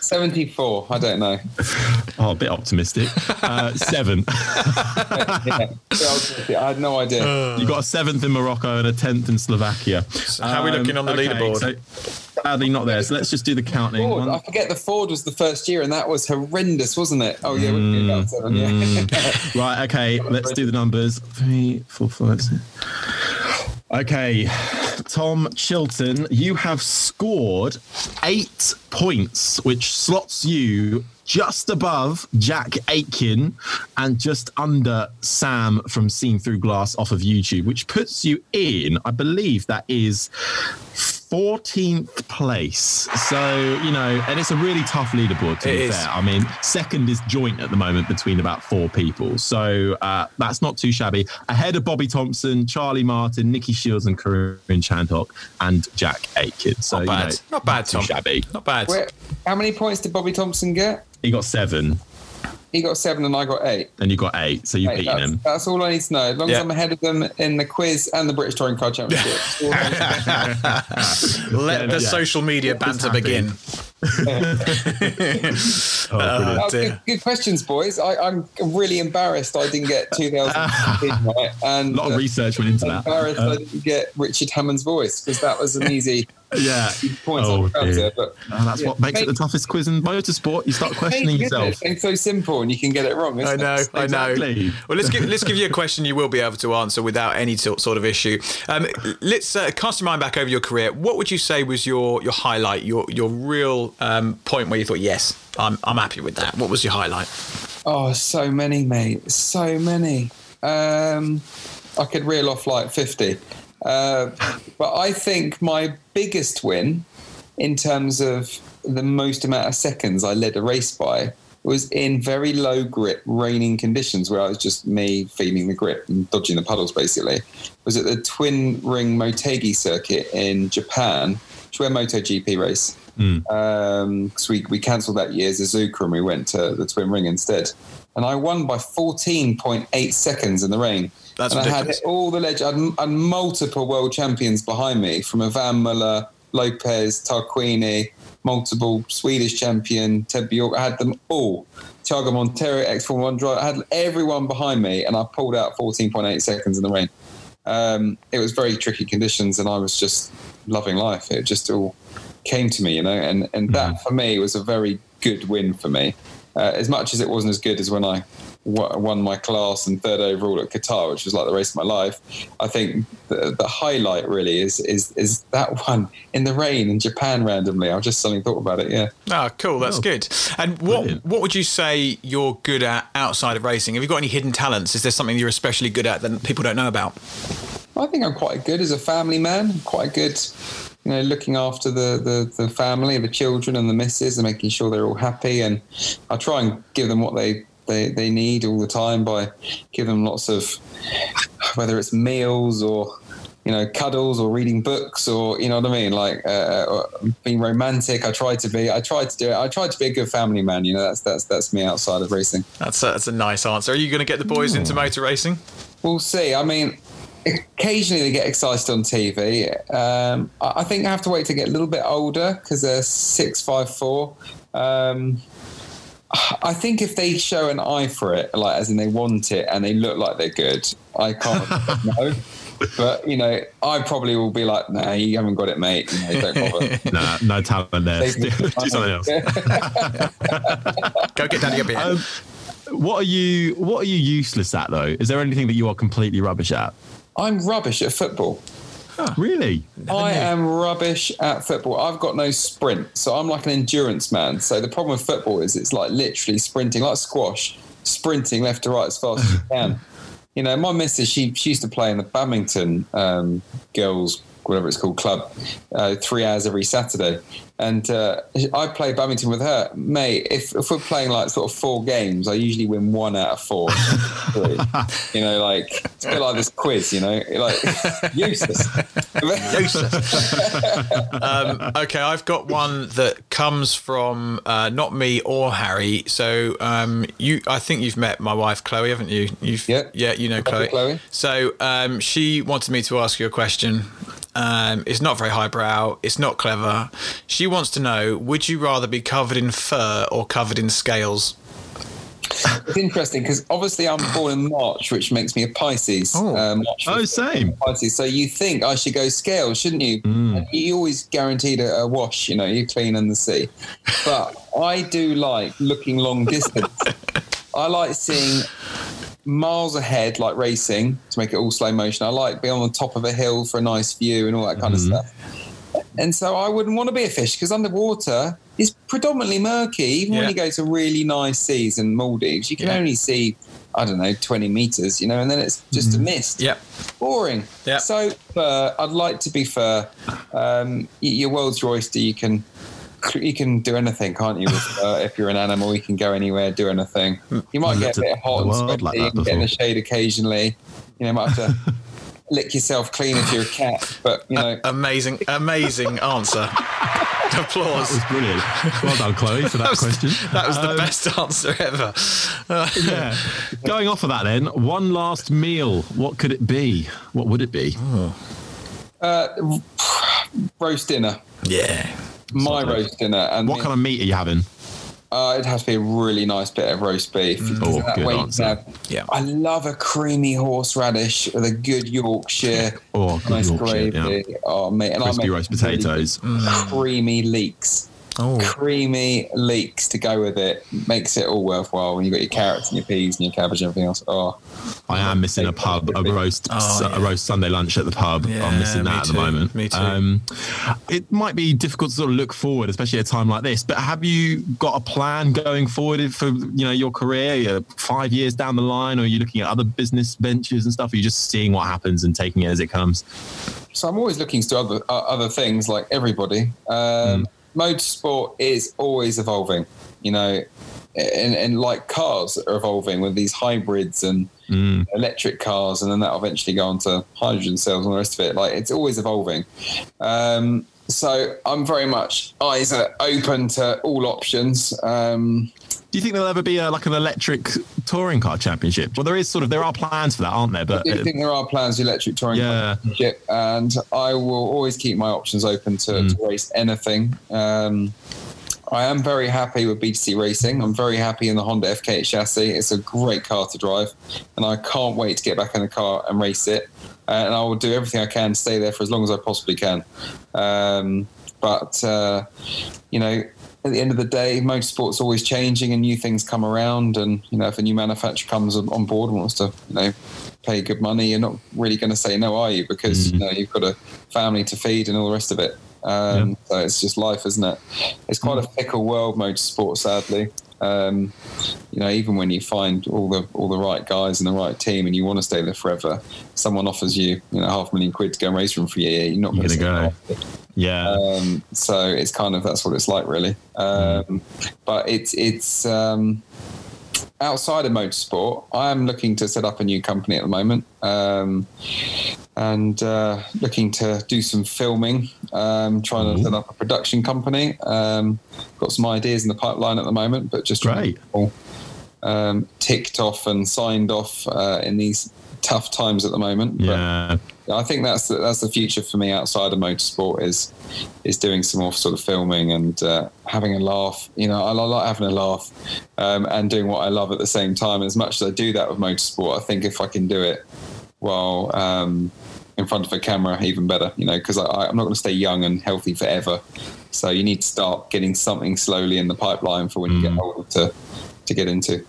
74. I don't know. Oh, a bit optimistic. Uh, seven. Yeah. I had no idea. You got a seventh in Morocco and a tenth in Slovakia. Um, how are we looking on the leaderboard? So, sadly, not there. So let's just do the counting. Ford, I forget the Ford was the first year, and that was horrendous, wasn't it? Oh yeah, we'd about seven. Yeah. Mm. right, okay, let's do the numbers. Three, four, five, six. Okay, Tom Chilton, you have scored eight points, which slots you just above Jack Aitken and just under Sam from Seen Through Glass off of YouTube, which puts you in, I believe that is 14th place. So, you know, and it's a really tough leaderboard to It be is. fair. I mean, second is joint at the moment between about four people. So uh, that's not too shabby. Ahead of Bobby Thompson, Charlie Martin, Nikki Shields, and Karun Chandhok, and Jack Aitken. So, Not you bad. know, Not bad, too Tom. shabby. Not bad. Where, how many points did Bobby Thompson get? He got seven, He got seven, and I got eight. and you got eight. So you've Mate, beaten that's, him. that's all I need to know. As long Yeah. as I'm ahead of them in the quiz and the British Touring Car Championship. That's all I need to know. Let the Yeah. social media Just banter begin. Oh, brilliant. Oh, dear. good, good questions, boys. I, I'm really embarrassed I didn't get 2015 right, and a lot of uh, research went into that. embarrassed Uh, I didn't get Richard Hammond's voice because that was an easy yeah. point Oh, I found dear. there. But And that's what makes it the toughest quiz in motorsport. You start questioning Amazing, yourself. It's so simple, and you can get it wrong. I isn't know, it? I know. Exactly. Well, let's give let's give you a question you will be able to answer without any sort sort of issue. Um, let's uh, cast your mind back over your career. What would you say was your your highlight, your your real um, point where you thought, yes, I'm I'm happy with that. What was your highlight? Oh, so many, mate. So many. Um, I could reel off like 50. Uh, but I think my biggest win in terms of the most amount of seconds I led a race by was in very low grip, raining conditions where I was just me feeling the grip and dodging the puddles basically. Was at the Twin Ring Motegi circuit in Japan, which were a MotoGP race. Um 'cause we, we cancelled that year Suzuka and we went to the Twin Ring instead. And I won by 14.8 seconds in the rain. That's and I had all the legends, I had, I had multiple world champions behind me from Yvan Muller, Lopez, Tarquini, multiple Swedish champion, Ted Bjork. I had them all. Tiago Monteiro, X Formula One driver. I had everyone behind me and I pulled out 14.8 seconds in the rain. Um, it was very tricky conditions and I was just loving life. It just all came to me, you know, and, and that for me was a very good win for me. Uh, as much as it wasn't as good as when I won my class and third overall at Qatar, which was like the race of my life, I think the, the highlight really is is is that one in the rain in Japan randomly. I just suddenly thought about it. Yeah. Ah, cool. That's good. And what what would you say you're good at outside of racing? Have you got any hidden talents? Is there something you're especially good at that people don't know about? I think I'm quite good as a family man. Quite good you know, looking after the, the, the family, the children and the missus and making sure they're all happy. And I try and give them what they, they, they need all the time by giving them lots of, whether it's meals or, you know, cuddles or reading books or, you know what I mean? Like, uh, being romantic. I try to be, I try to do it. I try to be a good family man. You know, that's, that's, that's me outside of racing. That's a, that's a nice answer. Are you going to get the boys into motor racing? We'll see. I mean, occasionally they get excited on TV. Um, I I think I have to wait to get a little bit older because they're six, five, four. Um, I think if they show an eye for it, like as in they want it and they look like they're good, I can't know. But you know, I probably will be like, "Nah, you haven't got it, mate. You know, don't bother." nah, no talent there. They- Do something else. Go get Danny a beer. Um, what are you What are you useless at though? Is there anything that you are completely rubbish at? I'm rubbish at football. Really? I am rubbish at football. I've got no sprint, so I'm like an endurance man. So the problem with football is it's like literally sprinting, like squash, sprinting left to right as fast as you can. You know, my missus, she, she used to play in the Badminton um, girls, whatever it's called, club, uh, three hours every Saturday. And uh, I play badminton with her. Mate, if, if we're playing like sort of four games, I usually win one out of four. You know, like, it's a bit like this quiz, you know, like useless. um, okay, I've got one that comes from uh, not me or Harry. So um, you, I think you've met my wife Chloe, haven't you? You've, Yeah. yeah, you know Chloe. Chloe. So um, she wanted me to ask you a question. Um, it's not very highbrow. It's not clever. She wants to know: Would you rather be covered in fur or covered in scales? It's interesting because obviously I'm born in March, which makes me a Pisces. Oh. Um, Oh, same. Pisces. So you think I should go scales, shouldn't you? Mm. And You always guaranteed a, a wash. You know, you're clean in the sea. But I do like looking long distance. I like seeing miles ahead, like racing, to make it all slow motion. I like being on the top of a hill for a nice view and all that kind Mm-hmm. of stuff. And so I wouldn't want to be a fish because underwater is predominantly murky. Even Yeah. when you go to really nice seas in Maldives, you can Yeah. only see, I don't know, 20 meters, you know, and then it's just a mist. Yeah. Boring. Yeah. So fur, I'd like to be fur. Um, your world's your oyster. You can you can do anything, can't you? With, fur? if you're an animal, you can go anywhere, do anything. You might get a bit hot and sweaty, like you can get in the shade occasionally. You know, might have to lick yourself clean if you're a cat. But you know, Amazing, amazing answer. Applause. That was brilliant. Well done, Chloe, for that, was, question. that was the Um, best answer ever. Uh, Yeah. Going off of that, then, one last meal. What could it be? What would it be? uh, roast dinner. yeah. My roast dinner, and What kind of meat are you having? Uh, it has to be a really nice bit of roast beef. Mm. Oh, That good way answer. can Yeah. I love a creamy horseradish with a good Yorkshire. Oh, good nice Yorkshire, gravy. Oh, mate. And Crispy make roast really potatoes. Mm. creamy leeks. Oh. Creamy leeks to go with it makes it all worthwhile when you've got your carrots and your peas and your cabbage and everything else. Oh, I am missing a pub, a roast, Oh, a roast Sunday lunch at the pub. Yeah, I'm missing that at the too, moment. me too. Um, it might be difficult to sort of look forward, especially at a time like this. But have you got a plan going forward for you know your career, five years down the line, or are you looking at other business ventures and stuff? Or are you just seeing what happens and taking it as it comes? so I'm always looking to other uh, other things like everybody. Um, Motorsport is always evolving, you know, and, and like cars are evolving with these hybrids and electric cars, and then that'll eventually go on to hydrogen cells and the rest of it. Like it's always evolving. Um, so I'm very much eyes are open to all options. Um, Do you think there'll ever be a, like an electric touring car championship? Well, there is sort of there are plans for that, aren't there? I But do uh, think there are plans for electric touring Yeah. championship, and I will always keep my options open to, Mm. to race anything. Um, I am very happy with BTC Racing. I'm very happy in the Honda FK chassis. It's a great car to drive, and I can't wait to get back in the car and race it. Uh, and I will do everything I can to stay there for as long as I possibly can. Um, but uh, you know, at the end of the day, motorsport's always changing and new things come around. And, you know, if a new manufacturer comes on board and wants to, you know, pay good money, you're not really going to say no, are you? Because, you know, you've got a family to feed and all the rest of it. Um, So it's just life, isn't it? It's quite a fickle world, motorsport, sadly. Um, you know, even when you find all the all the right guys and the right team, and you want to stay there forever, someone offers you you know half a million quid to go and race for them for a year. You're not going to go. Yeah. um, so it's kind of that's what it's like, really. Um, but it's it's um, outside of motorsport. I am looking to set up a new company at the moment, um, and uh, looking to do some filming. Um, trying to set up a production company. Um, got some ideas in the pipeline at the moment, but just um, ticked off and signed off uh, in these tough times at the moment. But Yeah. I think that's the, that's the future for me outside of motorsport is is doing some more sort of filming and uh, having a laugh. You know, I, like having a laugh um, and doing what I love at the same time. As much as I do that with motorsport, I think if I can do it while um, in front of a camera, even better. You know, because I'm not going to stay young and healthy forever. So you need to start getting something slowly in the pipeline for when you get older to to get into.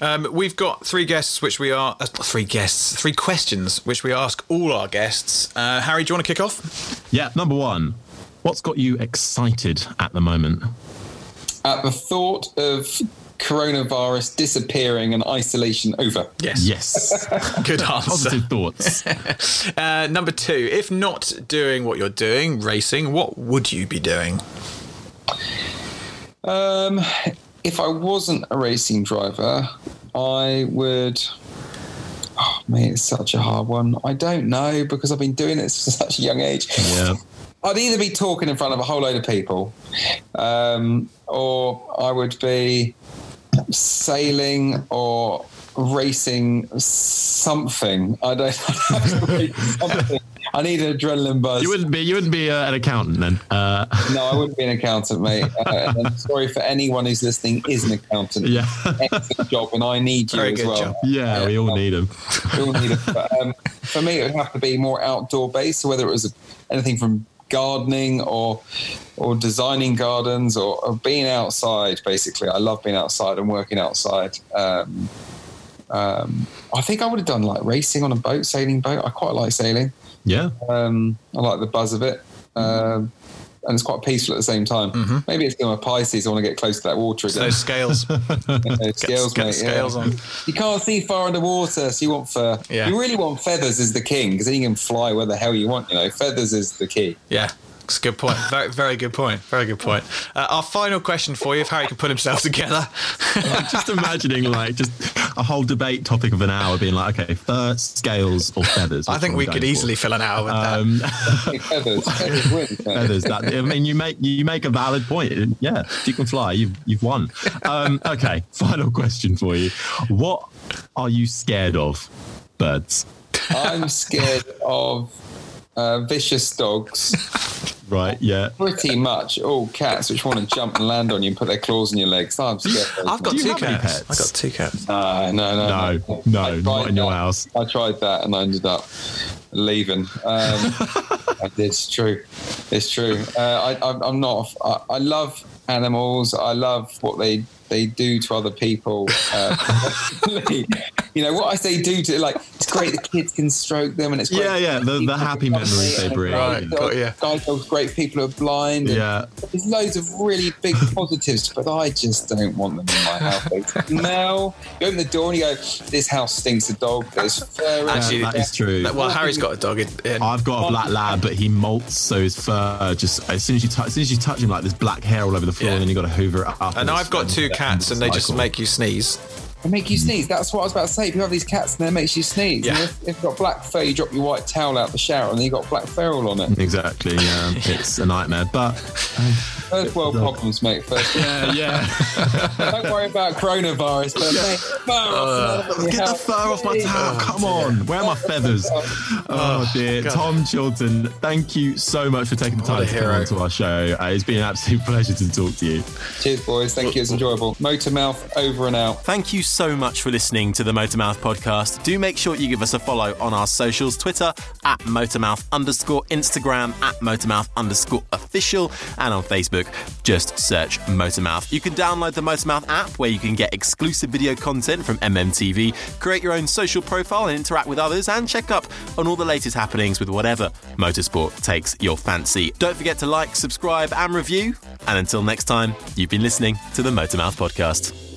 Um, we've got three guests, which we are uh, three guests, three questions, which we ask all our guests. Uh, Harry, do you want to kick off? Yeah. Number one, what's got you excited at the moment? At the thought of coronavirus disappearing and isolation over. Yes. Yes. Good answer. Positive thoughts. uh, number two, if not doing what you're doing, racing, what would you be doing? Um, if I wasn't a racing driver, I would. Oh man, it's such a hard one. I don't know because I've been doing it since such a young age. Yeah. I'd either be talking in front of a whole load of people, um, or I would be sailing or racing something. I don't. know. something. I need an adrenaline buzz. You wouldn't be. You wouldn't be uh, an accountant then. Uh, No, I wouldn't be an accountant, mate. Uh, and I'm sorry for anyone who's listening is an accountant. Yeah. Excellent job, and I need you Very as good well. job. yeah, we all need them. We all need it. But, um, for me, it would have to be more outdoor based. So whether it was anything from gardening or or designing gardens or, or being outside, basically, I love being outside and working outside. Um, um, I think I would have done like racing on a boat, sailing boat. I quite like sailing. Yeah. Um, I like the buzz of it. Um, and it's quite peaceful at the same time. Maybe it's going to Pisces. I want to get close to that water So again. those scales. Those scales, get mate, scales yeah. on. You can't see far underwater, so you want fur. Yeah. You really want feathers as the king because then you can fly where the hell you want. You know, feathers is the key. Yeah. It's a good point. Very, very good point. Very good point. Uh, our final question for you, if Harry can put himself together. I'm just imagining like just a whole debate topic of an hour being like, okay, fur, scales, or feathers. I think we could going easily for? fill an hour with Um, feathers, feathers wins. feathers. That I mean, you make you make a valid point. Yeah, if you can fly, you've you've won. Um, okay, final question for you: What are you scared of? Birds, I'm scared of uh, vicious dogs. Right? Yeah. Pretty much all cats which want to jump and land on you and put their claws in your legs. I'm scared. I've got Do you two have cats. I've got two cats. No, no, no, No, no, not in your that. house. I tried that and I ended up leaving. Um, It's true. It's true. Uh, I, I'm, I'm not. I, I love animals. I love what they they do to other people. Uh, you know what I say do to like. It's great. The kids can stroke them, and it's great. Yeah, yeah, the- the happy memories they bring. Right, got you. Guide dogs, great people who are blind. and Yeah. There's loads of really big positives, but I just don't want them in my house. They smell. You open the door and you go, "This house stinks of dog." There's fur. Actually, that is true. Well, Harry's got a dog. In, in- I've got a black lab, but he molts, so his fur just as soon as you touch, as soon as you touch him, like there's black hair all over the floor, Yeah. and then you got to hoover it up. and I've got two cats, and they just make you sneeze. They make you hmm. sneeze. That's what I was about to say. People have these cats and they makes you sneeze. Yeah. And if, if you've got black fur, you drop your white towel out the shower and then you've got black fur all on it. Exactly. Yeah, it's a nightmare. But um, First world problems, mate. First yeah, yeah. Don't worry about coronavirus, but mate, Uh, Get the fur off my towel. Come on. Where are my feathers? Oh, dear. God. Tom Chilton, thank you so much for taking the time a to come on to our show. Uh, it's been an absolute pleasure to talk to you. Cheers, boys. Thank you. It's enjoyable. Motormouth over and out. Thank you so much for listening to the Motormouth podcast. Do make sure you give us a follow on our socials Twitter at Motormouth underscore, Instagram at Motormouth underscore official, and on Facebook Facebook. Just search Motormouth. You can download the Motormouth app where you can get exclusive video content from MMTV, create your own social profile and interact with others, and check up on all the latest happenings with whatever motorsport takes your fancy. Don't forget to like, subscribe, and review. And until next time, you've been listening to the Motormouth Podcast.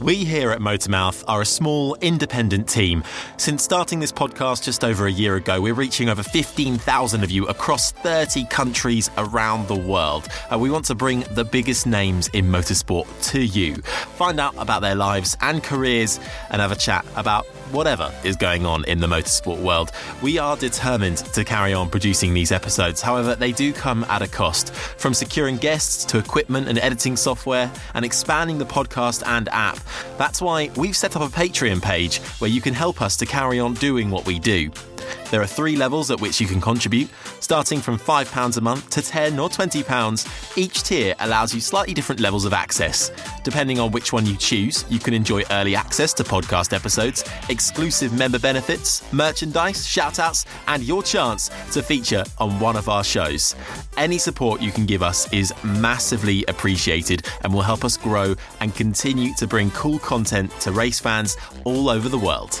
We here at Motormouth are a small, independent team. Since starting this podcast just over a year ago, we're reaching over 15,000 of you across 30 countries around the world. We want to bring the biggest names in motorsport to you, find out about their lives and careers, and have a chat about whatever is going on in the motorsport world. We are determined to carry on producing these episodes. However, they do come at a cost. From securing guests to equipment and editing software and expanding the podcast and app. That's why we've set up a Patreon page where you can help us to carry on doing what we do. There are three levels at which you can contribute, starting from £5 a month to £10 or £20. Each tier allows you slightly different levels of access. Depending on which one you choose, you can enjoy early access to podcast episodes, exclusive member benefits, merchandise, shoutouts, and your chance to feature on one of our shows. Any support you can give us is massively appreciated and will help us grow and continue to bring cool content to race fans all over the world.